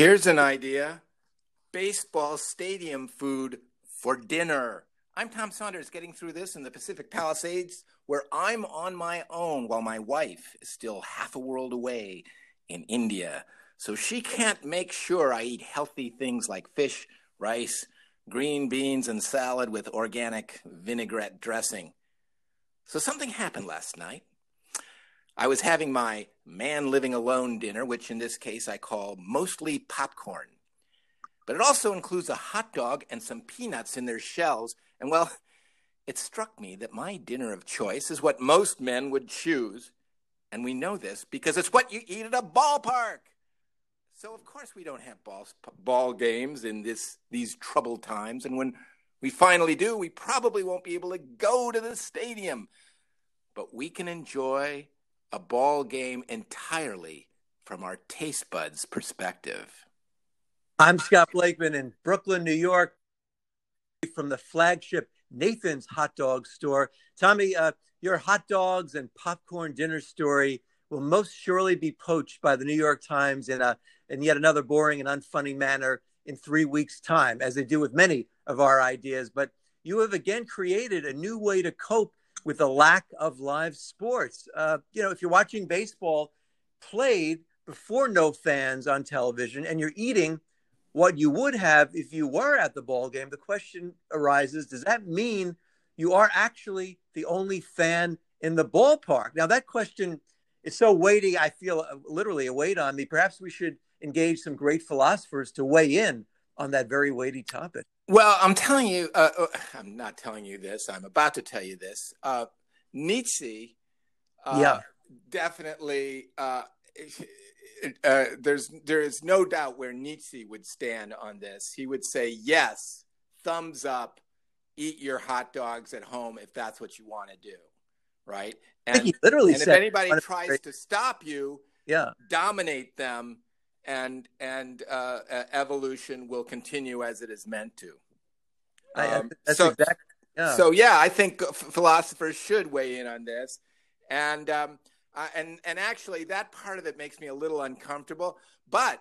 Here's an idea baseball stadium food for dinner. I'm Tom Saunders getting through this in the Pacific Palisades, where I'm on my own while my wife is still half a world away in India. So she can't make sure I eat healthy things like fish, rice, green beans, and salad with organic vinaigrette dressing. So something happened last night. I was having my man living alone dinner, which in this case I call mostly popcorn. But it also includes a hot dog and some peanuts in their shells. And well, it struck me that my dinner of choice is what most men would choose. And we know this because it's what you eat at a ballpark. So of course we don't have ball, ball games in this these troubled times. And when we finally do, we probably won't be able to go to the stadium. But we can enjoy a ball game entirely from our taste buds perspective. I'm Scott Blakeman in Brooklyn, New York, from the flagship Nathan's Hot Dog Store. Tommy, uh, your hot dogs and popcorn dinner story will most surely be poached by the New York Times in a in yet another boring and unfunny manner in three weeks' time, as they do with many of our ideas. But you have again created a new way to cope with the lack of live sports. Uh, you know, if you're watching baseball played before no fans on television and you're eating what you would have if you were at the ball game, the question arises does that mean you are actually the only fan in the ballpark? Now, that question is so weighty, I feel uh, literally a weight on me. Perhaps we should engage some great philosophers to weigh in on that very weighty topic. Well, I'm telling you, uh, uh, I'm not telling you this. I'm about to tell you this. Uh, Nietzsche, uh, yeah, definitely. Uh, uh, there's there is no doubt where Nietzsche would stand on this. He would say, "Yes, thumbs up. Eat your hot dogs at home if that's what you want to do." Right? And, he literally and if anybody tries to stop you, yeah, dominate them and and uh, evolution will continue as it is meant to. Um, I, so, exactly, yeah. so yeah, I think philosophers should weigh in on this, and um, uh, and and actually that part of it makes me a little uncomfortable. But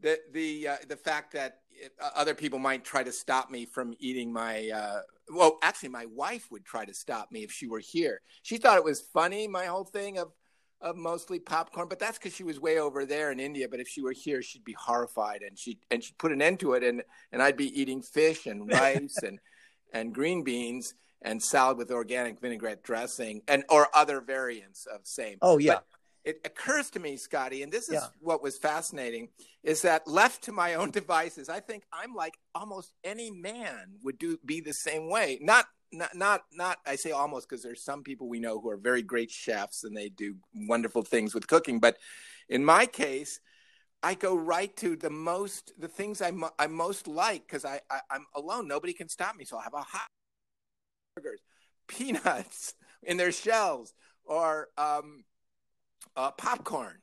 the the uh, the fact that it, uh, other people might try to stop me from eating my uh, well, actually, my wife would try to stop me if she were here. She thought it was funny, my whole thing of of mostly popcorn, but that's because she was way over there in India. But if she were here, she'd be horrified, and she and she'd put an end to it, and and I'd be eating fish and rice and and green beans and salad with organic vinaigrette dressing and or other variants of same. Oh yeah. But it occurs to me, Scotty, and this is yeah. what was fascinating, is that left to my own devices, I think I'm like almost any man would do be the same way. Not not not not I say almost because there's some people we know who are very great chefs and they do wonderful things with cooking, but in my case, I go right to the most the things I I most like because I, I I'm alone. Nobody can stop me, so I'll have a hot burgers, peanuts in their shells, or um, uh, popcorn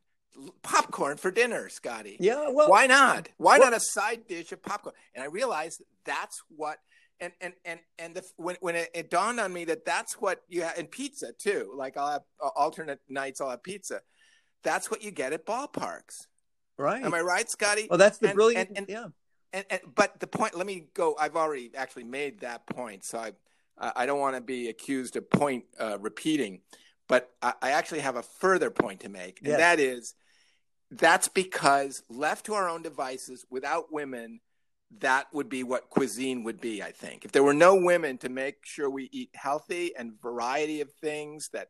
popcorn for dinner, Scotty. Yeah, well, why not? Why well, not a side dish of popcorn? And I realized that's what and and and and the, when when it, it, dawned on me that that's what you have in pizza too. Like I'll have uh, alternate nights I'll have pizza. That's what you get at ballparks. Right. Am I right, Scotty? Well, that's the and, brilliant. And, and, yeah. And, and but the point. Let me go. I've already actually made that point, so I I don't want to be accused of point uh, repeating. But I, I, actually have a further point to make, and yes. that is that's because left to our own devices, without women that would be what cuisine would be, I think. If there were no women to make sure we eat healthy and variety of things that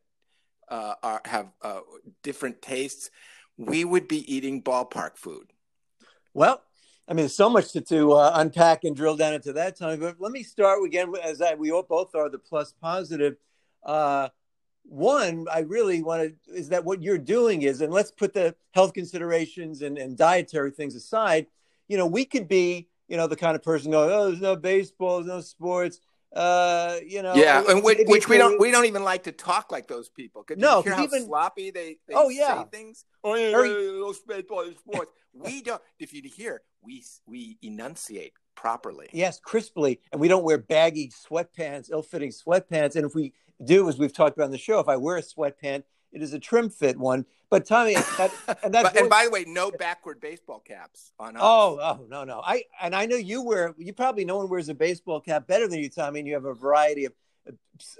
uh, are, have uh, different tastes, we would be eating ballpark food. Well, I mean, so much to, to uh, unpack and drill down into that time. But let me start again, as I, we all both are the plus positive. Uh, one, I really want to is that what you're doing is, and let's put the health considerations and, and dietary things aside. You know, we could be you know, the kind of person going, "Oh, there's no baseball, there's no sports." Uh, you know, yeah, and which, which we don't we don't even like to talk like those people. Could no, hear how even sloppy they, they oh yeah things. Oh yeah, no baseball, sports. we don't. If you hear, we we enunciate properly. Yes, crisply, and we don't wear baggy sweatpants, ill-fitting sweatpants. And if we do, as we've talked about on the show, if I wear a sweatpant, It is a trim fit one. But Tommy, and, that, and, but, and by the way, no backward baseball caps on us. Oh, oh no, no. I and I know you wear. You probably no one wears a baseball cap better than you, Tommy. And you have a variety of,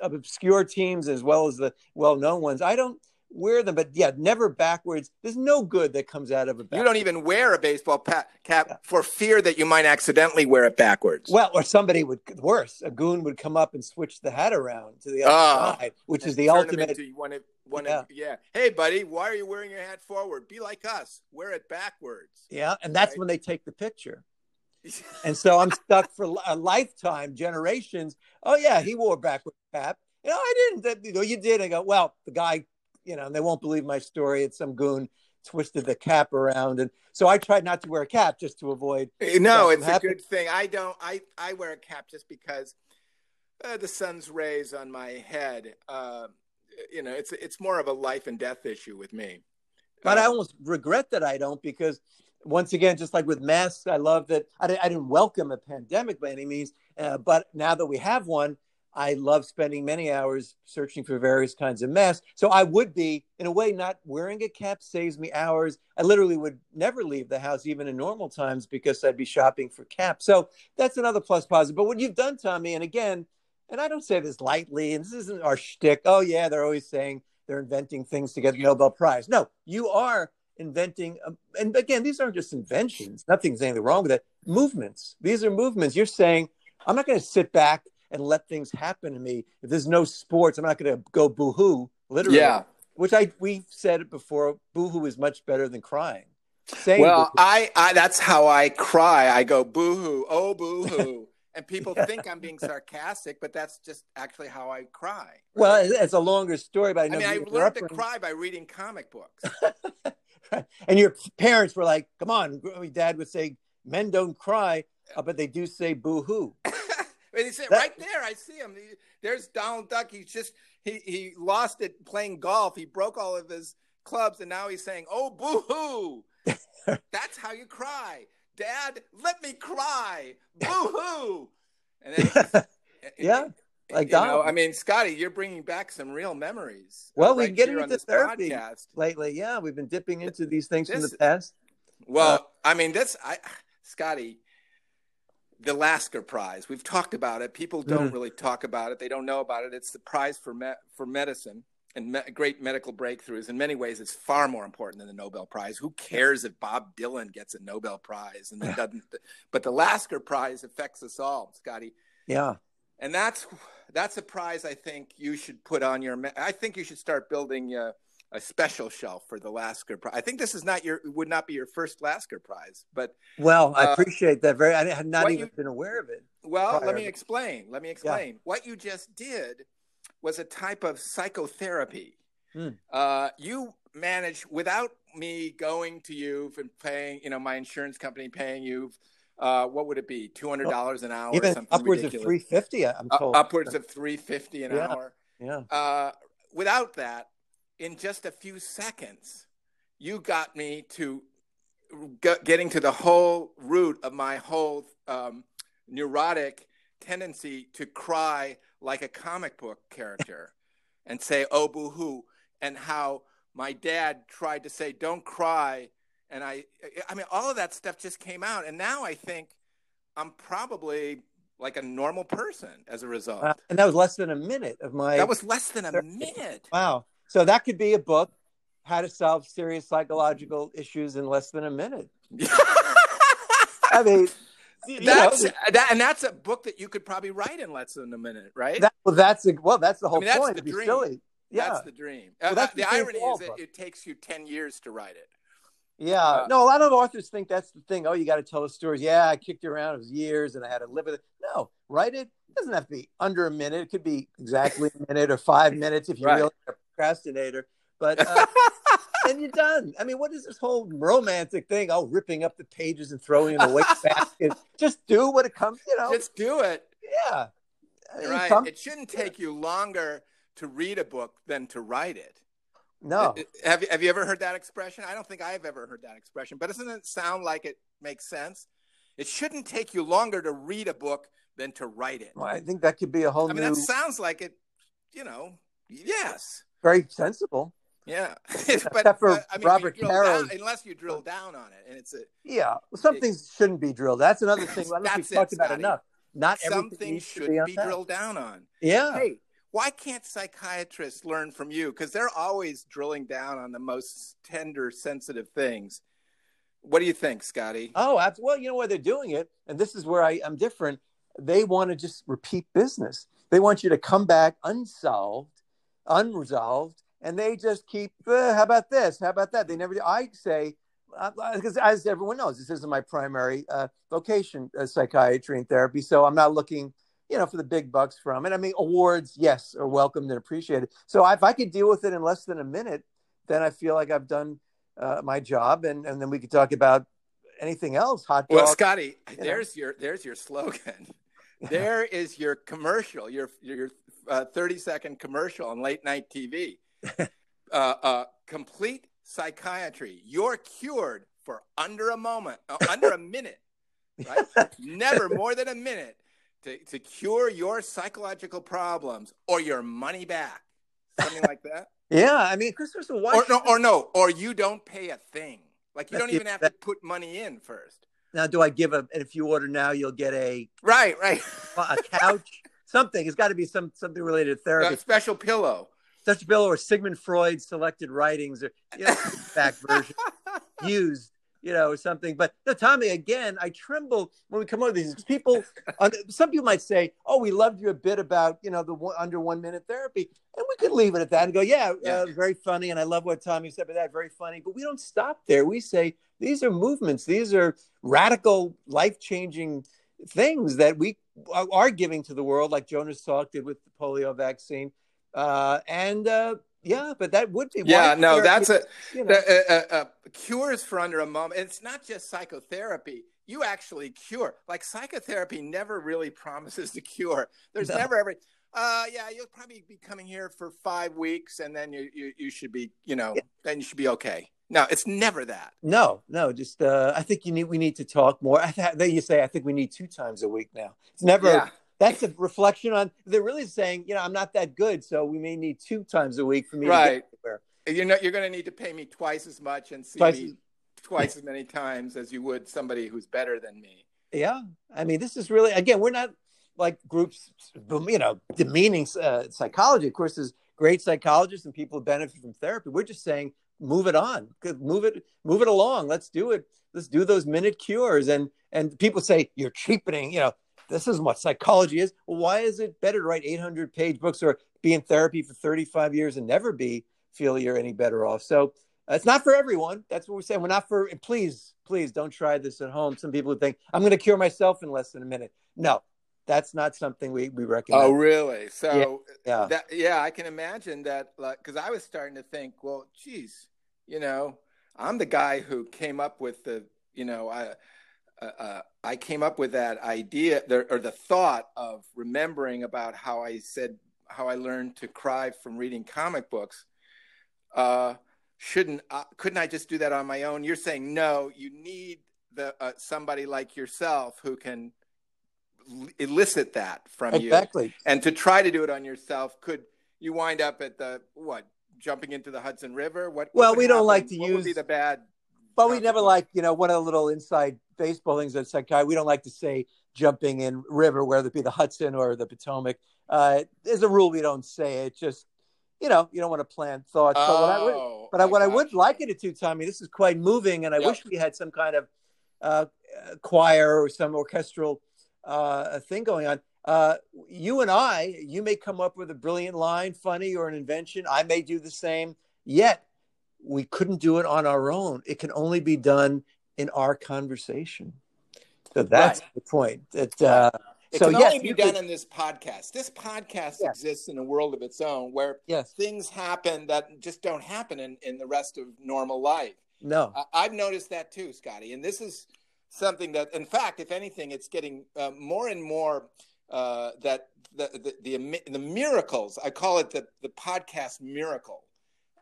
of obscure teams as well as the well-known ones. I don't wear them, but yeah, never backwards. There's no good that comes out of it. You don't even wear a baseball pa- cap yeah. for fear that you might accidentally wear it backwards. Well, or somebody would worse. A goon would come up and switch the hat around to the other oh, side, which is the ultimate. One of, one yeah. Of, yeah. Hey, buddy, why are you wearing your hat forward? Be like us. Wear it backwards. Yeah, and that's right? when they take the picture. and so I'm stuck for a lifetime, generations. Oh yeah, he wore a backward cap. You know, I didn't. You know, you did. I go, well, the guy you know, and they won't believe my story. It's some goon twisted the cap around, and so I tried not to wear a cap just to avoid. Eh, no, it's a good thing. I don't. I I wear a cap just because uh, the sun's rays on my head. Uh, you know, it's it's more of a life and death issue with me. But I um, almost regret that I don't because once again, just like with masks, I love that I, I didn't welcome a pandemic by any means. Uh, but now that we have one, I love spending many hours searching for various kinds of mess. So I would be, in a way, not wearing a cap saves me hours. I literally would never leave the house, even in normal times, because I'd be shopping for caps. So that's another plus positive. But what you've done, Tommy, and again, and I don't say this lightly, and this isn't our shtick. Oh yeah, they're always saying they're inventing things to get the Nobel Prize. No, you are inventing, um, and again, these aren't just inventions. Nothing's anything wrong with it. Movements. These are movements. You're saying I'm not going to sit back and let things happen to me. If there's no sports, I'm not going to go boohoo, literally. Yeah. Which I we've said it before. Boohoo is much better than crying. Saying well, I, I that's how I cry. I go boohoo, oh boohoo. and people yeah. think I'm being sarcastic, but that's just actually how I cry. Right? Well, it's a longer story, but I, I mean, I learned to cry by reading comic books. and your parents were like, "Come on," Dad would say, "Men don't cry," uh, but they do say "boo-hoo." And he said, that, right there, I see him. He, there's Donald Duck. He's just he he lost it playing golf. He broke all of his clubs, and now he's saying, "Oh, boo hoo." That's how you cry, Dad. Let me cry, boo hoo. And then, yeah. Like you know, I mean, Scotty, you're bringing back some real memories. Well, right we get into therapy podcast. lately. Yeah, we've been dipping into these things this, from the past. Well, uh, I mean, this, I, Scotty, the Lasker Prize. We've talked about it. People don't mm-hmm. really talk about it. They don't know about it. It's the prize for me- for medicine and me- great medical breakthroughs. In many ways, it's far more important than the Nobel Prize. Who cares if Bob Dylan gets a Nobel Prize and then doesn't? but the Lasker Prize affects us all, Scotty. Yeah, and that's that's a prize I think you should put on your. I think you should start building. Uh, a special shelf for the Lasker Prize. I think this is not your would not be your first Lasker Prize, but well, I uh, appreciate that very. I had not even you, been aware of it. Well, let me explain. Let me explain. Yeah. What you just did was a type of psychotherapy. Hmm. Uh, you managed without me going to you and paying, you know, my insurance company paying you. Uh, what would it be? Two hundred dollars an hour, even upwards ridiculous. of three fifty. I'm told uh, upwards of three fifty an yeah. hour. Yeah. Uh, without that, in just a few seconds, you got me to getting to the whole root of my whole um, neurotic tendency to cry like a comic book character and say, oh, boo hoo, and how my dad tried to say, don't cry. And I, I mean, all of that stuff just came out. And now I think I'm probably like a normal person as a result. Uh, and that was less than a minute of my. That was less than a minute. Wow. So that could be a book, How to Solve Serious Psychological Issues in Less Than a Minute. I mean, that's know, that, and that's a book that you could probably write in less than a minute, right? That, well, that's a, well, that's the whole I mean, that's point. The dream. Silly. Yeah, that's the dream. Well, uh, that's the, the irony is that it takes you ten years to write it. Yeah, uh, no, a lot of authors think that's the thing. Oh, you got to tell the stories. Yeah, I kicked around. It was years, and I had to live with it. No, write it. It doesn't have to be under a minute. It could be exactly a minute or five minutes if you right. really procrastinator. But uh, and you're done. I mean, what is this whole romantic thing? Oh, ripping up the pages and throwing them away basket. Just do what it comes. You know, just do it. Yeah, right. Some, it shouldn't take you longer to read a book than to write it. No. Have you, have you ever heard that expression? I don't think I've ever heard that expression, but doesn't it sound like it makes sense? It shouldn't take you longer to read a book than to write it. Well, I think that could be a whole I new. mean, that sounds like it, you know, yes very sensible. Yeah, but, Except for I mean, Robert you down- unless you drill down on it, and it's a Yeah, well, some things shouldn't be drilled. That's another thing. I don't we've talked it, about enough. Not some things should be, be drilled down on. Yeah, Hey, why can't psychiatrists learn from you? Because they're always drilling down on the most tender, sensitive things. What do you think, Scotty? Oh, well, you know why they're doing it, and this is where I, I'm different. They want to just repeat business. They want you to come back unsolved, unresolved, and they just keep. Uh, how about this? How about that? They never. I say because as everyone knows, this isn't my primary uh, vocation, uh, psychiatry and therapy. So I'm not looking, you know, for the big bucks from it. I mean, awards, yes, are welcomed and appreciated. So if I could deal with it in less than a minute, then I feel like I've done uh, my job, and and then we could talk about anything else. Hot dog. Well, Scotty, you know. there's your there's your slogan. There is your commercial, your your uh, 30 second commercial on late night TV. uh, uh, complete psychiatry. You're cured for under a moment, uh, under a minute, right? Never more than a minute to, to cure your psychological problems or your money back. Something like that. Yeah, I mean, a why Or no, or no, or you don't pay a thing. Like you don't even have to put money in first. Now do I give a? If you order now, you'll get a Right, right. a couch, something. It's got to be some something related to therapy. A special pillow. Such a bill or Sigmund Freud selected writings or you know, back version used, you know, or something. But no, Tommy, again, I tremble when we come over these people. uh, some people might say, "Oh, we loved your bit about you know the one, under one minute therapy," and we could leave it at that and go, "Yeah, Yeah. Uh, very funny," and I love what Tommy said about that, very funny. But we don't stop there. We say these are movements. These are radical, life changing things that we are giving to the world, like Jonas Salk did with the polio vaccine. Uh, and uh, yeah, but that would be Yeah, no, that's a you know, uh, uh, uh, cures for under a moment. It's not just psychotherapy. You actually cure. Like psychotherapy never really promises to cure. There's No. never every. Uh, yeah, you'll probably be coming here for five weeks, and then you you, you should be, you know, then you should be okay. No, it's never that. no, no. Just uh, I think you need we need to talk more. I th- then you say I think we need two times a week now. It's never. Yeah. That's a reflection on. They're really saying, you know, I'm not that good, so we may need two times a week for me Right. to get anywhere. You know, you're going to need to pay me twice as much and see Twice me as- twice as many times as you would somebody who's better than me. Yeah, I mean, this is really again, we're not like groups, you know, demeaning uh, psychology. Of course, there's great psychologists and people who benefit from therapy. We're just saying, move it on, move it, move it along. Let's do it. Let's do those minute cures. And and people say you're cheapening. You know, this is what psychology is. Well, why is it better to write 800 page books or be in therapy for 35 years and never be feel you're any better off? So. uh, It's not for everyone. That's what we're saying. We're not for. Please, please don't try this at home. Some people would think I'm going to cure myself in less than a minute. No, that's not something we we recommend. Oh, really? So yeah, that yeah, I can imagine that. Like, because I was starting to think, well, geez, you know, I'm the guy who came up with the, you know, I. Uh, uh, I came up with that idea or the thought of remembering about how I said how I learned to cry from reading comic books. Uh, shouldn't uh, couldn't I just do that on my own? You're saying no. You need the uh, somebody like yourself who can elicit that from you exactly. and to try to do it on yourself could you wind up at the what jumping into the hudson river what Well, would we don't happen? like to what would use- the bad But we never like, you know, one of the little inside baseball things at psychiatry. We don't like to say jumping in river, whether it be the Hudson or the Potomac. Uh, there's a rule we don't say it. Just, you know, you don't want to plant thoughts. but what I would, Oh, but I, what I would you. it to do, Tommy, this is quite moving, and I Yep. wish we had some kind of uh, uh, choir or some orchestral uh, thing going on. Uh, you and I, you may come up with a brilliant line, funny or an invention. I may do the same. Yet we couldn't do it on our own. It can only be done in our conversation. So that's Right. the point. That uh, it so can yes, only be done could- in this podcast this podcast Yeah. exists in a world of its own where yes, things happen that just don't happen in, in the rest of normal life no, I- I've noticed that too, Scotty. And this is something that, in fact, if anything, it's getting uh, more and more uh, that the, the the the miracles. I call it the the podcast miracle.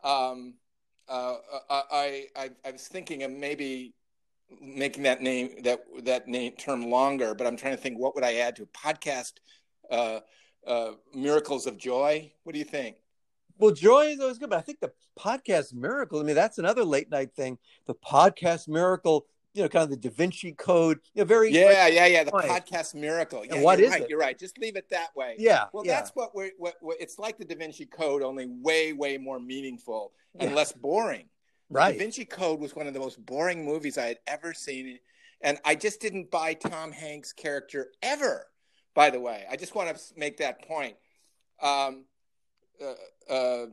Um, uh, I, I I was thinking of maybe making that name that that name term longer, but I'm trying to think what would I add to podcast. Uh, uh, miracles of joy. What do you think? Well, Joy is always good, but I think the podcast miracle. I mean, that's another late night thing. The podcast miracle, you know, kind of the Da Vinci Code. You know, very yeah, yeah, yeah. The podcast miracle. Yeah, And what you're is right, it? You're right. Just leave it that way. yeah, Well, yeah. that's what we're. What, what it's like the Da Vinci Code, only way, way more meaningful and Yeah. less boring. right. Da Vinci Code was one of the most boring movies I had ever seen, and I just didn't buy Tom Hanks' character ever. By the way, I just want to make that point. Um, uh, uh,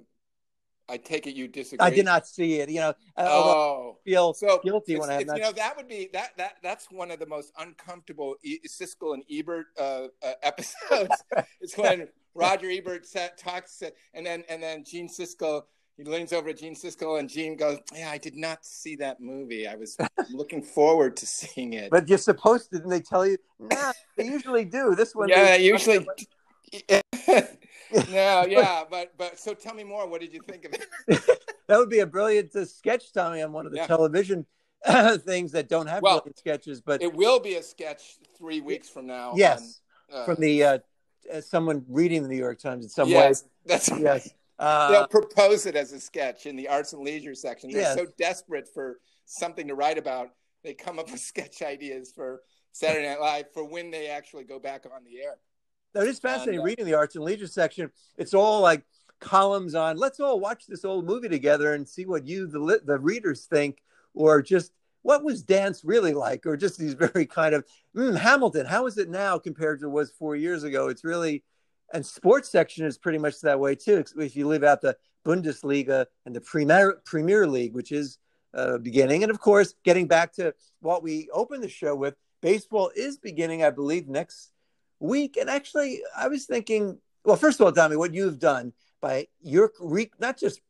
I take it you disagree. I did not see it. You know, I Oh, I feel so guilty when I have not. you know that would be that that that's one of the most uncomfortable e- Siskel and Ebert uh, uh, episodes. it's when Roger Ebert sat, talks, uh, and then and then Gene Siskel he leans over to Gene Siskel, and Gene goes, "Yeah, I did not see that movie. I was looking forward to seeing it." but you're supposed to, and they tell you, nah, they usually do. This one, yeah, they- usually. no, yeah, but but so tell me more. What did you think of it? that would be a brilliant uh, sketch, Tommy, on one of the Yeah. television things that don't have Well, sketches. But It will be a sketch three weeks from now. yes, on, uh, from the uh, uh, someone reading the New York Times in some yes, way. that's right. Yes. Uh, they'll propose it as a sketch in the arts and leisure section. They're Yes. so desperate for something to write about, they come up with sketch ideas for Saturday Night Live for when they actually go back on the air. It is fascinating And, uh, reading the arts and leisure section. It's all like columns on. Let's all watch this old movie together and see what you, the the readers, think, or just what was dance really like, or just these very kind of mm, Hamilton. How is it now compared to what it was four years ago? It's really, and sports section is pretty much that way too. If you leave out the Bundesliga and the Premier Premier League, which is uh, beginning, and of course, getting back to what we opened the show with, baseball is beginning, I believe, next week. And actually, I was thinking, well, first of all, Tommy, what you've done by your re- not just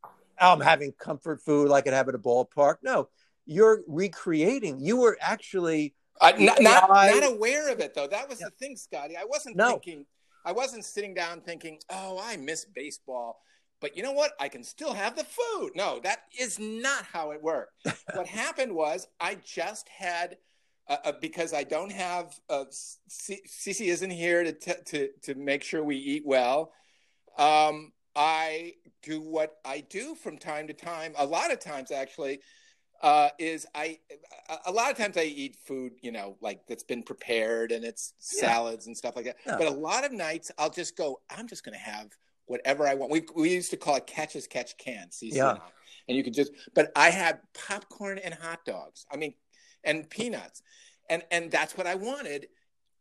oh, I'm having comfort food like I'd have at a ballpark. No, you're recreating. You were actually Uh, not, not, not aware of it though. That was Yeah. the thing, Scotty. I wasn't No. thinking. I wasn't sitting down thinking, "Oh, I miss baseball." But you know what? I can still have the food. No, that is not how it worked. what happened was I just had uh, uh, because I don't have uh, C- Cece isn't here to, t- to to make sure we eat well. Um, I do what I do from time to time. A lot of times, actually, uh, is I a lot of times I eat food, you know, like that's been prepared and it's Yeah. salads and stuff like that. Yeah. But a lot of nights I'll just go. I'm just going to have whatever I want. We we used to call it catch as catch can. Cece Yeah. and I. And you could just. But I had popcorn and hot dogs. I mean, and peanuts, and and that's what I wanted.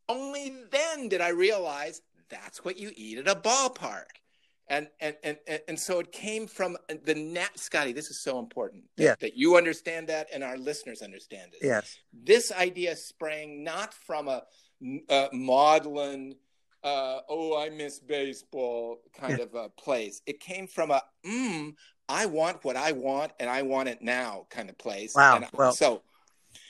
Only then did I realize that's what you eat at a ballpark. And, and and and and so it came from the net, Scotty. This is so important. that- Yeah. that you understand that and our listeners understand it yes, this idea sprang not from a, a maudlin uh, oh i miss baseball kind of a place it came from a mm, i want what i want and i want it now kind of place Wow, and well- so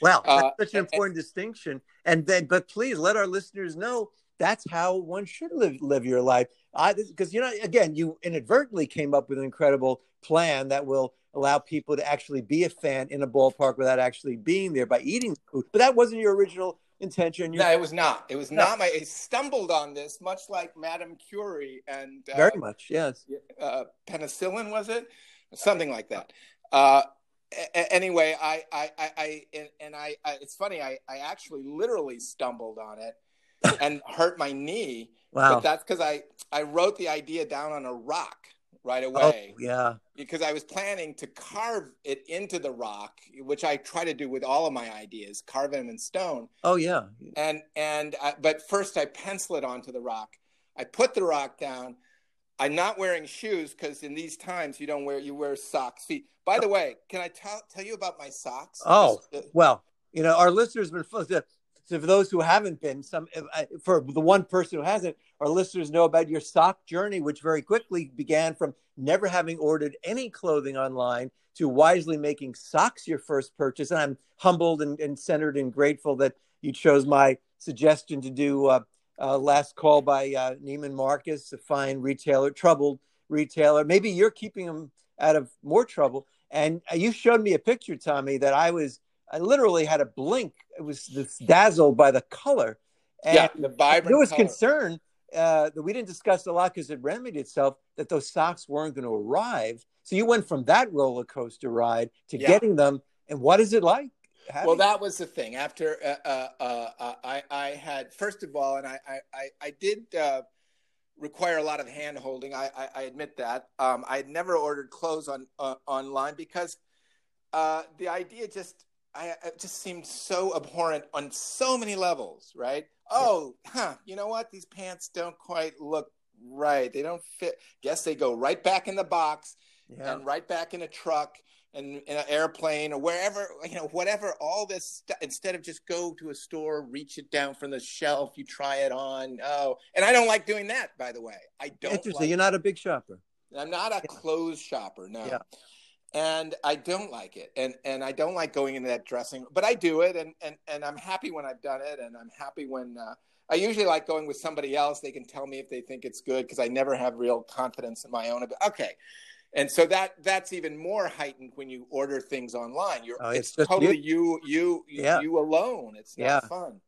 Wow, Uh, that's such an and- important distinction. And then, but please let our listeners know that's how one should live live your life. I because you know, again, you inadvertently came up with an incredible plan that will allow people to actually be a fan in a ballpark without actually being there by eating food. But that wasn't your original intention. You no it was not it was No. not my i stumbled on this much like madame curie and uh, very much, yes. uh, penicillin was it something like that uh, a- anyway I, I, I, I and, and I, I it's funny I, I actually literally stumbled on it and hurt my knee Wow. but that's because I, I wrote the idea down on a rock right Oh, away yeah. because I was planning to carve it into the rock, which I try to do with all of my ideas, carve them in stone Oh, yeah. and and I, but first I pencil it onto the rock. I put the rock down. I'm not wearing shoes because in these times you don't wear you wear socks. See, By the way, can I tell tell you about my socks? Oh. Uh, Well, you know, our listeners have been so for those who haven't been some for the one person who hasn't, our listeners know about your sock journey, which very quickly began from never having ordered any clothing online to wisely making socks your first purchase. And I'm humbled and, and centered and grateful that you chose my suggestion to do uh, uh, last call by uh, Neiman Marcus, a fine retailer, troubled retailer. Maybe you're keeping them out of more trouble. And uh, you showed me a picture, Tommy, that I was I literally had a blink. It was just dazzled by the color. And yeah, the vibrant. there was color. concern uh, that we didn't discuss a lot because it remedied itself that those socks weren't going to arrive. So you went from that roller coaster ride to Yeah. getting them. And what is it like? Well, that was the thing. After uh, uh, uh, uh, I, I had first of all, and I, I, I, did uh, require a lot of hand holding. I, I, I admit that. Um, I had never ordered clothes on uh, online because uh, the idea just I it just seemed so abhorrent on so many levels. Right? Oh, huh. You know what? These pants don't quite look right. They don't fit. Guess they go right back in the box yeah. and right back in a truck and in an airplane or wherever you know whatever all this st- instead of just go to a store reach it down from the shelf you try it on oh and i don't like doing that by the way i don't Interesting. like, You're not a big shopper. i'm not a clothes shopper no Yeah. and i don't like it and and i don't like going into that dressing but i do it and and and i'm happy when i've done it and i'm happy when uh, I usually like going with somebody else. They can tell me if they think it's good because I never have real confidence in my own. Okay, and so that that's even more heightened when you order things online. You're Oh, it's, it's totally you you you, Yeah. you alone. It's not Yeah. fun.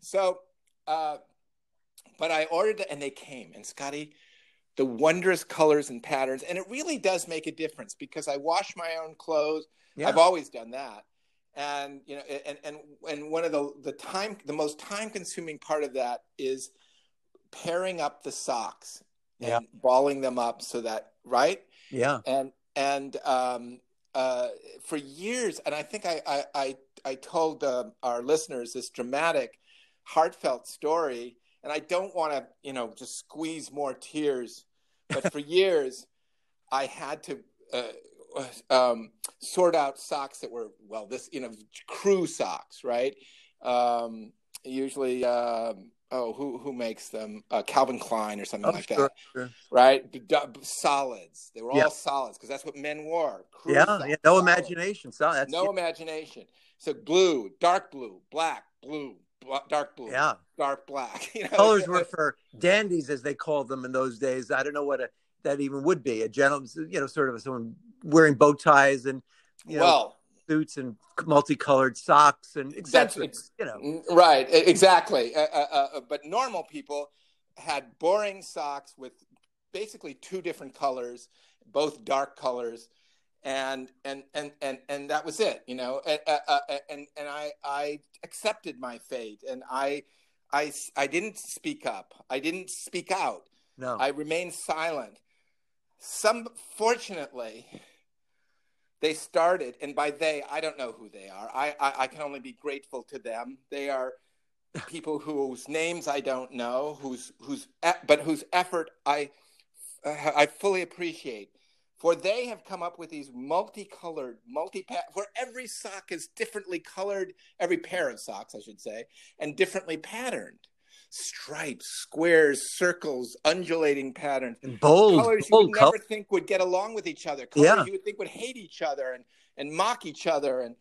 So, uh, but I ordered and they came. And Scotty, the wondrous colors and patterns, and it really does make a difference because I wash my own clothes. Yeah. I've always done that. And you know, and and and one of the the time the most time consuming part of that is pairing up the socks and balling them up so that right yeah. and and um, uh, for years, and I think I I I, I told uh, our listeners this dramatic, heartfelt story, and I don't want to you know just squeeze more tears, but for years, I had to. Uh, um, sort out socks that were well this you know crew socks right um, usually um, oh who who makes them uh, Calvin Klein or something Oh, like sure, that sure. right? D- solids. They were all solids because that's what men wore. Yeah, yeah. No solids. imagination. So that's no imagination. So blue, dark blue, black, blue, bl- dark blue, yeah. dark black. You know, Colors were for dandies, as they called them in those days. I don't know what a, that even would be. A gentleman, you know, sort of someone wearing bow ties and you know, well, suits and multicolored socks and etc. ex- You know, mm, right, exactly. Uh, uh, uh, but normal people had boring socks with basically two different colors, both dark colors. And and and and and that was it, you know. And uh, uh, and and I I accepted my fate, and I I I didn't speak up. I didn't speak out. no. I remained silent. Some, fortunately, they started, and by they, I don't know who they are. I, I, I can only be grateful to them. They are people whose names I don't know, whose, whose, but whose effort I, I fully appreciate. For they have come up with these multicolored, multi where every sock is differently colored, every pair of socks, I should say, and differently patterned. Stripes, squares, circles, undulating patterns and bold, colors you bold would color. never think would get along with each other. Colors Yeah. you would think would hate each other and, and mock each other and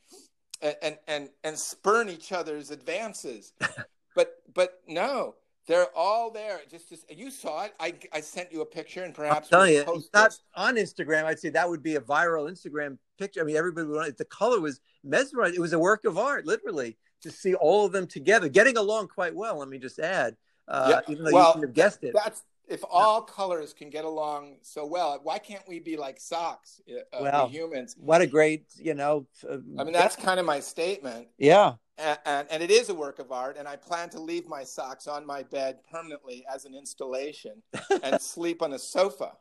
and and and spurn each other's advances. but but no, they're all there. Just, just you saw it. I I sent you a picture and perhaps tell we'll you, post it's not this. on Instagram. I'd say that would be a viral Instagram picture. I mean, everybody would want it. The color was mesmerized. It was a work of art, literally, to see all of them together, getting along quite well. Let me just add, uh, Yeah, even though well, you couldn't have guessed it. That's if all colors can get along so well. Why can't we be like socks? Uh, Well, we humans. What a great, you know. uh, I mean, that's kind of my statement. yeah. and, and, and it is a work of art and i plan to leave my socks on my bed permanently as an installation and sleep on a sofa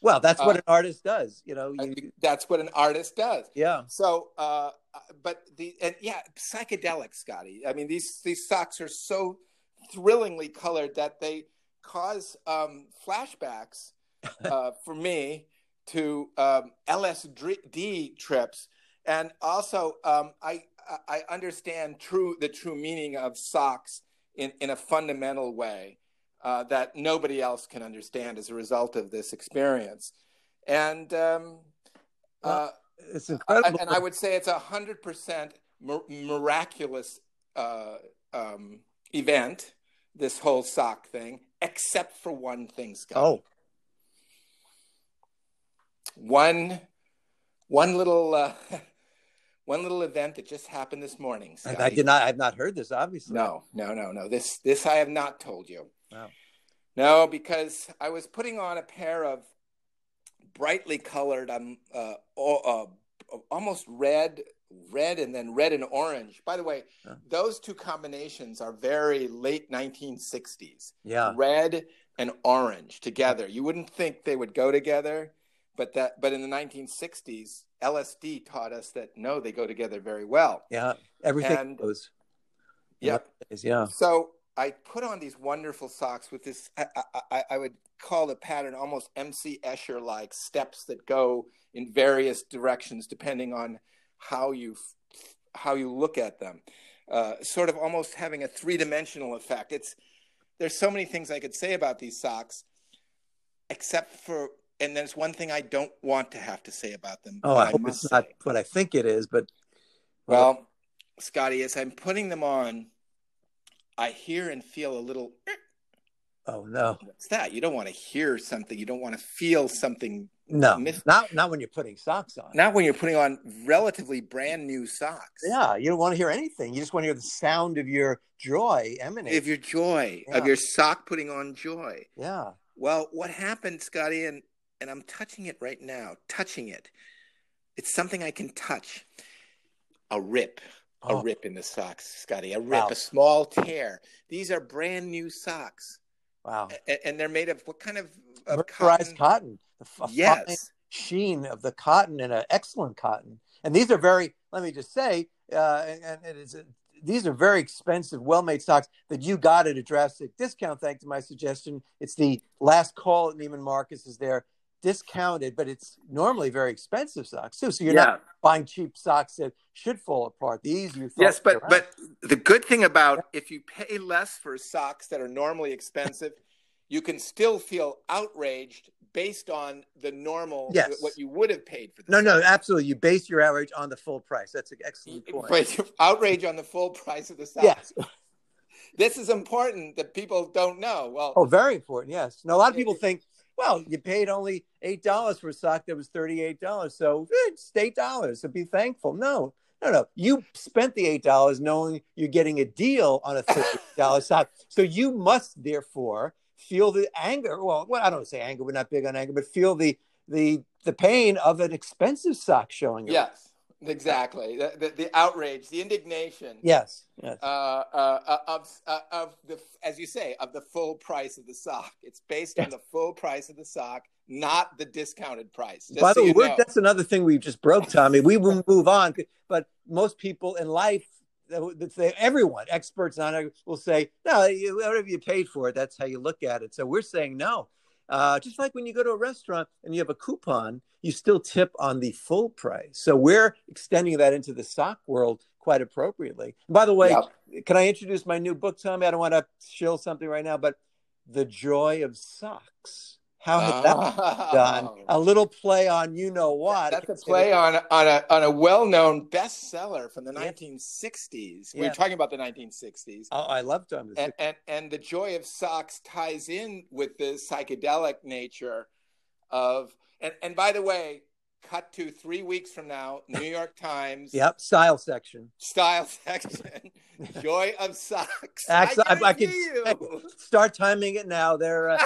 Well, that's what Uh, an artist does. You know, you, that's what an artist does yeah. so uh, but the and yeah psychedelic scotty i mean these these socks are so thrillingly colored that they cause um, flashbacks uh, for me to um, lsd trips and also um, i i understand true the true meaning of socks in in a fundamental way uh, that nobody else can understand as a result of this experience and um, uh, It's I- incredible. and I would say it's a hundred percent miraculous uh, um, event. This whole sock thing, except for one thing, Scott. oh, one, one little, uh, one little event that just happened this morning. and I did not. I've not heard this. Obviously, No, no, no, no. This, this I have not told you. Wow. No, because I was putting on a pair of brightly colored, um, uh, uh, almost red, red, and then red and orange. By the way, those two combinations are very late 1960s. Yeah, red and orange together. You wouldn't think they would go together, but that but in the 1960s, LSD taught us that no, they go together very well. Yeah, everything and, goes. Yeah, yeah. So I put on these wonderful socks with this. I, I, I would call the pattern almost MC Escher like steps that go in various directions depending on how you how you look at them. Uh, sort of almost having a three dimensional effect. It's there's so many things I could say about these socks, except for and there's one thing I don't want to have to say about them. Oh, I hope I it's say. not what I think it is, but well, Scotty, as I'm putting them on, I hear and feel a little. Eh. Oh no! What's that? You don't want to hear something. You don't want to feel something. No, mis- not not when you're putting socks on. Not when you're putting on relatively brand new socks. Yeah, you don't want to hear anything. You just want to hear the sound of your joy emanate. Of your joy, yeah. of your sock putting on joy. Yeah. Well, what happened, Scotty, and and I'm touching it right now. Touching it. It's something I can touch. A rip a oh. rip in the socks, Scotty. A rip, wow. a small tear. These are brand new socks. Wow. And, and they're made of what kind of, of cotton? cotton? The yes. sheen of the cotton and an excellent cotton. And these are very, let me just say, uh, and it is, these are very expensive, well-made socks that you got at a drastic discount. Thanks to my suggestion. It's the last call at Neiman Marcus is there discounted, but it's normally very expensive socks too. So you're yeah. not buying cheap socks that should fall apart. These you yes, but but the good thing about yeah. if you pay less for socks that are normally expensive, you can still feel outraged based on the normal yes. what you would have paid for. no, socks. no, absolutely. You base your outrage on the full price. That's an excellent point. But outrage on the full price of the socks. Yes. this is important that people don't know. Well, oh, very important. Yes. Now a lot of people think well, you paid only eight dollars for a sock that was thirty-eight dollars, so eh, it's eight dollars. So be thankful. No, no, no. You spent the eight dollars knowing you're getting a deal on a thirty dollar sock, so you must therefore feel the anger. Well, well, I don't say anger. We're not big on anger, but feel the the the pain of an expensive sock showing. Up. Yes. Exactly, the, the, the, outrage, the indignation. Yes, yes. Uh, uh, uh of uh, of the, as you say, of the full price of the sock. It's based on the full price of the sock, not the discounted price. By the way, that's another thing we just broke, Tommy. We will move on, but most people in life, everyone, experts on it, will say, "No, whatever you paid for it, that's how you look at it." So we're saying no. Uh, just like when you go to a restaurant and you have a coupon, you still tip on the full price. So we're extending that into the sock world quite appropriately. And by the way, can I introduce my new book, Tommy? I don't want to shill something right now, but The Joy of Socks. How has that oh. done? A little play on you know what. That's a play on on a on a well known bestseller from the yeah. 1960s. Yeah. We are talking about the 1960s. Oh, I love them. And, and and the joy of socks ties in with the psychedelic nature of and and by the way, cut to three weeks from now, New York Times. yep, style section. Style section. Joy of socks. Actually, I, I, I can start timing it now. They're. Uh,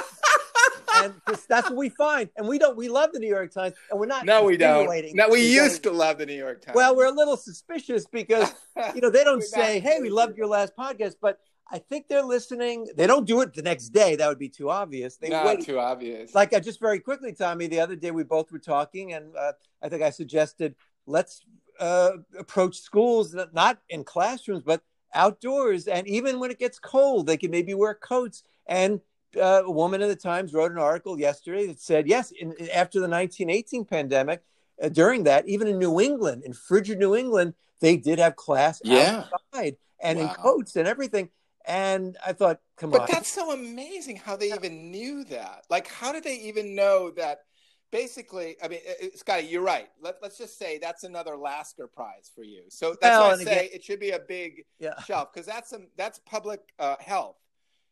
and that's what we find. And we don't. We love the New York Times, and we're not. No, we don't. No, we used to love the New York Times. Well, we're a little suspicious because you know they don't say, "Hey, we loved your last podcast," but I think they're listening. They don't do it the next day. That would be too obvious. They Not wait. too obvious. Like uh, just very quickly, Tommy. The other day we both were talking, and uh, I think I suggested let's uh, approach schools not in classrooms but outdoors, and even when it gets cold, they can maybe wear coats and uh, a woman in the Times wrote an article yesterday that said, yes, in, after the 1918 pandemic, uh, during that, even in New England, in frigid New England, they did have class yeah. outside and wow. in coats and everything. And I thought, come but on. But that's so amazing how they even knew that. Like, how did they even know that? Basically, I mean, Scotty, you're right. Let, us just say that's another Lasker Prize for you. So that's well, why I say again, it should be a big yeah. shelf because that's some that's public uh, health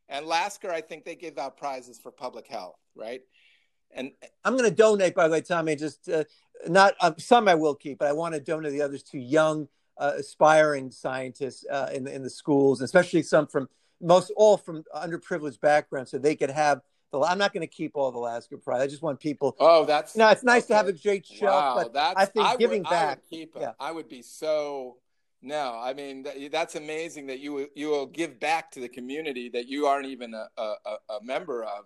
and Lasker, I think they give out prizes for public health, right? And I'm going to donate, by the way, Tommy. Just uh, not uh, some I will keep, but I want to donate the others to young, uh, aspiring scientists uh, in the in the schools, especially some from most all from underprivileged backgrounds, so they could have the I'm not going to keep all the Lasker Prize. I just want people. Oh, that's no. It's nice okay. to have a great show, wow, but that's, I think I giving would, back. I would keep it. Yeah. I would be so. No, I mean that, that's amazing that you you will give back to the community that you aren't even a, a, a member of.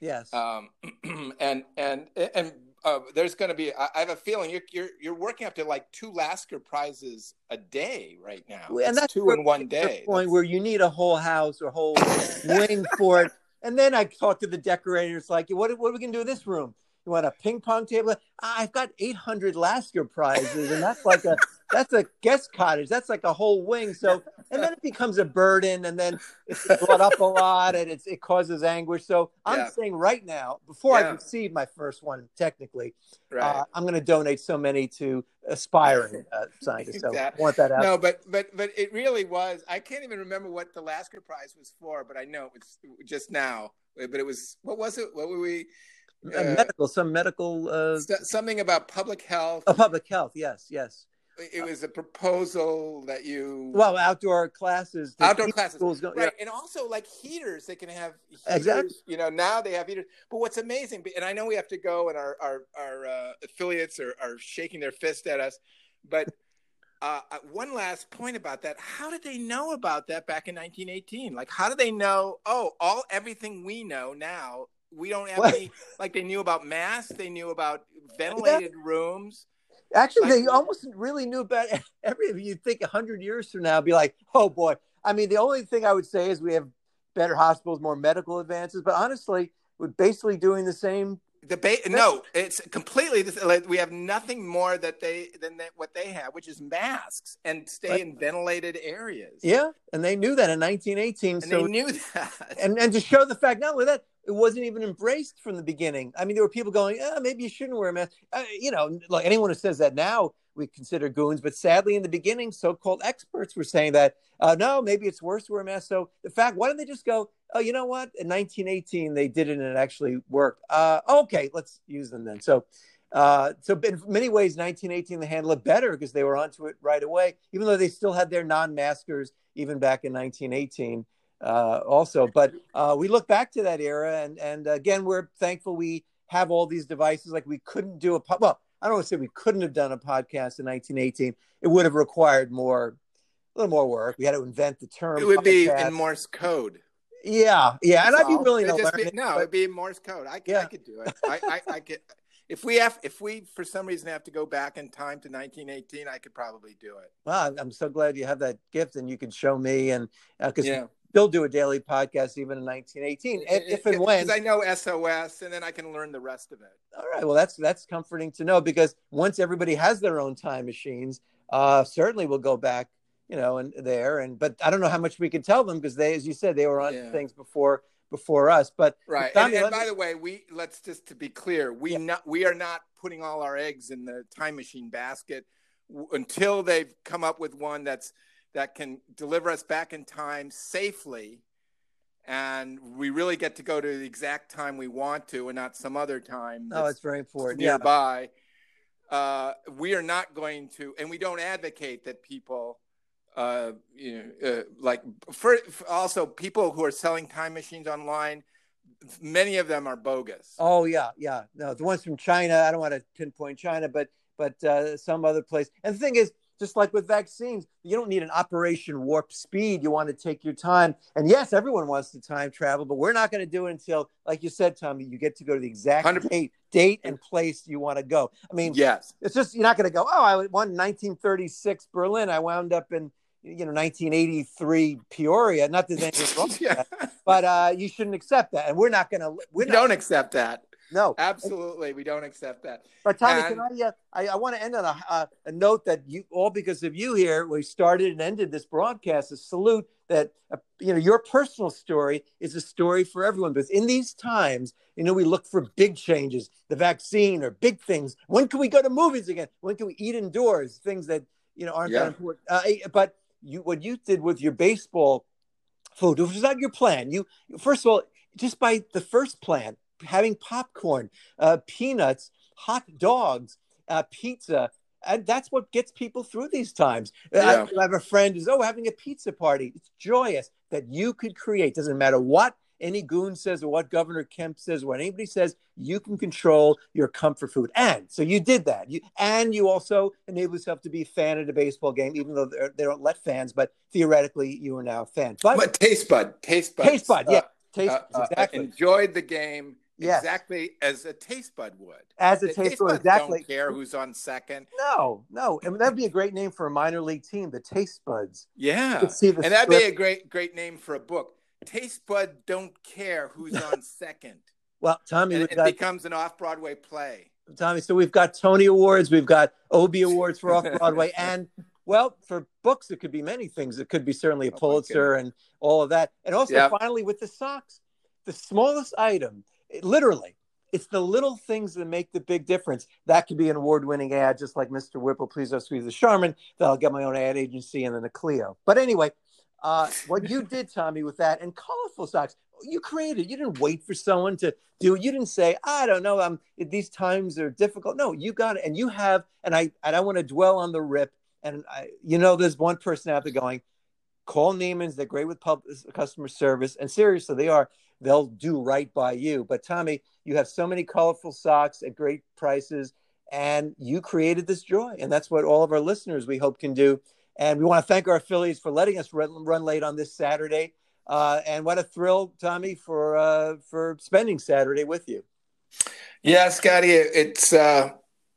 Yes. Um, and and and uh, there's going to be. I, I have a feeling you're, you're you're working up to like two Lasker prizes a day right now. and It's that's two in one we get to the day. point That's- where you need a whole house or whole wing for it. And then I talk to the decorators, like, what, what are we going to do with this room? You want a ping pong table? "Ah, I've got 800 Lasker prizes, and that's like a that's a guest cottage. That's like a whole wing. So, and then it becomes a burden, and then it's brought up a lot, and it's, it causes anguish. So, I'm Yeah. saying right now, before Yeah. I receive my first one, technically, right. uh, I'm going to donate so many to aspiring uh, scientists. So, Exactly. I want that out. no, but but but it really was. I can't even remember what the Lasker Prize was for, but I know it was just now. But it was what was it? What were we? Uh, medical, some medical, uh, Something about public health. uh, public health. Yes, yes. It was a proposal that you Well, outdoor classes. outdoor classes, schools go- right? And also like heaters, they can have heaters, Exactly. You know, now they have heaters. But what's amazing, and I know we have to go, and our our our uh, affiliates are are shaking their fist at us, but. Uh, uh, one last point about that. How did they know about that back in 1918? Like, how did they know? Oh, all everything we know now, we don't have What? any. Like, they knew about masks. They knew about ventilated rooms. Actually, they almost really knew about every. You'd think hundred years from now, be like, oh boy. I mean, the only thing I would say is we have better hospitals, more medical advances. But honestly, we're basically doing the same. The ba- no, it's completely. Like, we have nothing more that they than that, what they have, which is masks and stay Right. in ventilated areas. Yeah, and they knew that in 1918. and so they knew that. and and to show the fact not only that it wasn't even embraced from the beginning. I mean there were people going eh, maybe you shouldn't wear a mask. Uh, you know like anyone who says that now we consider goons but sadly in the beginning so-called experts were saying that uh, no maybe it's worse to wear a mask. So the fact why don't they just go oh you know what? In 1918 they did it and it actually worked. Uh, okay let's use them then. So uh, so in many ways 1918 they handled it better because they were onto it right away even though they still had their non-maskers even back in 1918 uh, also. But uh, we look back to that era, and and again, we're thankful we have all these devices. Like we couldn't do a po- well, I don't want to say we couldn't have done a podcast in 1918. It would have required more, a little more work. We had to invent the term. it would be in Morse code. Yeah, yeah, and That's I'd be all. willing to It'd learn be- it, no, but- it'd be in Morse code. I, could- I could do it. I, I, I could. If we have, if we for some reason have to go back in time to 1918, I could probably do it. Wow, I'm so glad you have that gift, and you can show me, and because Yeah. Still do a daily podcast even in 1918, if, if and when. because I know SOS, and then I can learn the rest of it. All right. Well, that's that's comforting to know because once everybody has their own time machines, uh, certainly we'll go back, you know, and there. And but I don't know how much we can tell them because they, as you said, they were on Yeah. things before before us. But Right. Tommy, and, and let me- by the way, we let's just to be clear, we Yeah. not we are not putting all our eggs in the time machine basket until they've come up with one that's that can deliver us back in time safely and we really get to go to the exact time we want to and not some other time no, it's very important. Yeah. nearby uh, we are not going to and we don't advocate that people uh, you know, uh, like for, for also people who are selling time machines online many of them are bogus Oh yeah, yeah. No, the ones from China. I don't want to pinpoint China, but but uh, some other place. And the thing is, just like with vaccines, you don't need an Operation Warp Speed. You want to take your time. And yes, everyone wants to time travel, but we're not going to do it until, like you said, Tommy, you get to go to the exact 100 date, date and place you want to go. I mean, yes it's just you're not going to go. Oh, I won 1936 Berlin. I wound up in you know 1983 Peoria. Not that there's anything wrong yeah. that, but uh, you shouldn't accept that. And we're not going to. we don't accept that No, absolutely we don't accept that But Tommy, And- can I, uh, I? I want to end on a, uh, a note that you all because of you here. We started and ended this broadcast. A salute that uh, you know your personal story is a story for everyone. Because in these times, you know, we look for big changes, the vaccine or big things. When can we go to movies again? When can we eat indoors? Things that you know aren't Yeah. that important. Uh, but you, what you did with your baseball food, which was not your plan. You first of all, just by the first plan, having popcorn, uh, peanuts, hot dogs, uh, pizza. And that's what gets people through these times. Yeah. I, I have a friend who's oh having a pizza party. It's joyous that you could create. Doesn't matter what any goon says or what Governor Kemp says, or what anybody says, you can control your comfort food. And so you did that. You and you also enable yourself to be a fan at a baseball game, even though they don't let fans. But theoretically, you are now a fan. But, but taste bud, taste bud, taste bud, yeah, uh, taste uh, uh, exactly. enjoyed the game yes. exactly as a taste bud would. As a taste, taste bud, exactly. Don't care who's on second. No, no, I mean that'd be a great name for a minor league team, the Taste Buds. Yeah, and that'd be a great, great name for a book. Taste Bud don't care who's on second. Well, Tommy, and it got, becomes an off-Broadway play. Tommy, so we've got Tony Awards, we've got Obie Awards for off-Broadway, and well, for books, it could be many things. It could be certainly a oh Pulitzer and all of that, and also yep. finally with the socks, the smallest item it, literally, it's the little things that make the big difference. That could be an award-winning ad, just like Mr. Whipple, please don't squeeze the Charmin. That I'll get my own ad agency and then a Clio. But anyway, uh, what you did, Tommy, with that and colorful socks, you created. You didn't wait for someone to do it. You didn't say, "I don't know, um, these times are difficult." No, you got it, and you have. And I and I want to dwell on the rip. And I, you know, there's one person out there going, "Call Neiman's. They're great with public, customer service, and seriously, they are." They'll do right by you. But Tommy, you have so many colorful socks at great prices, and you created this joy. And that's what all of our listeners we hope can do. And we want to thank our affiliates for letting us run, run late on this Saturday. Uh, and what a thrill, Tommy, for uh, for spending Saturday with you. Yeah, Scotty, it's uh,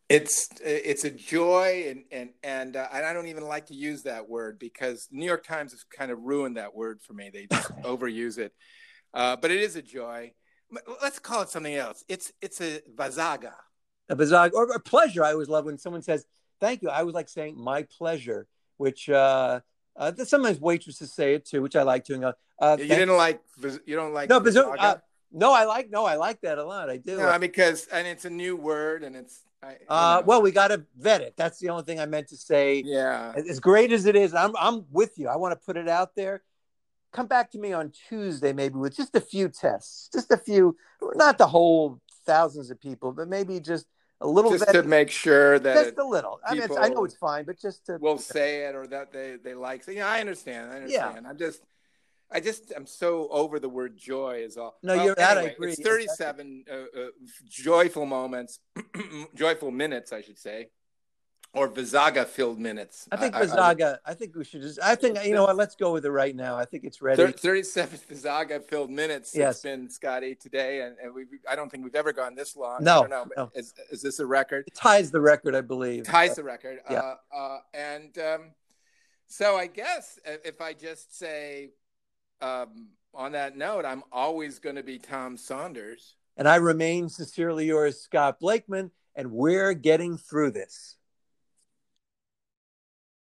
it's it's a joy, and and and, uh, and I don't even like to use that word because New York Times has kind of ruined that word for me. They just overuse it. Uh, but it is a joy. Let's call it something else. It's it's a vazaga. A vazaga or a pleasure. I always love when someone says thank you. I always like saying my pleasure, which uh, uh, sometimes waitresses say it too, which I like doing. Uh, you didn't like you don't like no vazaga. Uh, no, I like no, I like that a lot. I do. No, because and it's a new word and it's. I, uh, well, we got to vet it. That's the only thing I meant to say. Yeah. As great as it is, I'm I'm with you. I want to put it out there come back to me on Tuesday, maybe with just a few tests, just a few, not the whole thousands of people, but maybe just a little just to make sure that just a little. I mean, I know it's fine, but just to will say it or that they they like. So, yeah, I understand. I understand. Yeah. I'm just. I just I'm so over the word joy is all. No, well, you're anyway, I agree. It's 37 uh, uh, joyful moments, joyful minutes, I should say, or Vizaga filled minutes. I think Vizaga. I, I, I, think we should just. I think you know what. Let's go with it right now. I think it's ready. Thirty-seven Vizaga filled minutes. Yes, it's been Scotty today, and, and we. I don't think we've ever gone this long. No, no. Is, is this a record? It ties the record, I believe. ties the record. Yeah. Uh, uh, and um, so I guess if I just say, um, on that note, I'm always going to be Tom Saunders, and I remain sincerely yours, Scott Blakeman, and we're getting through this.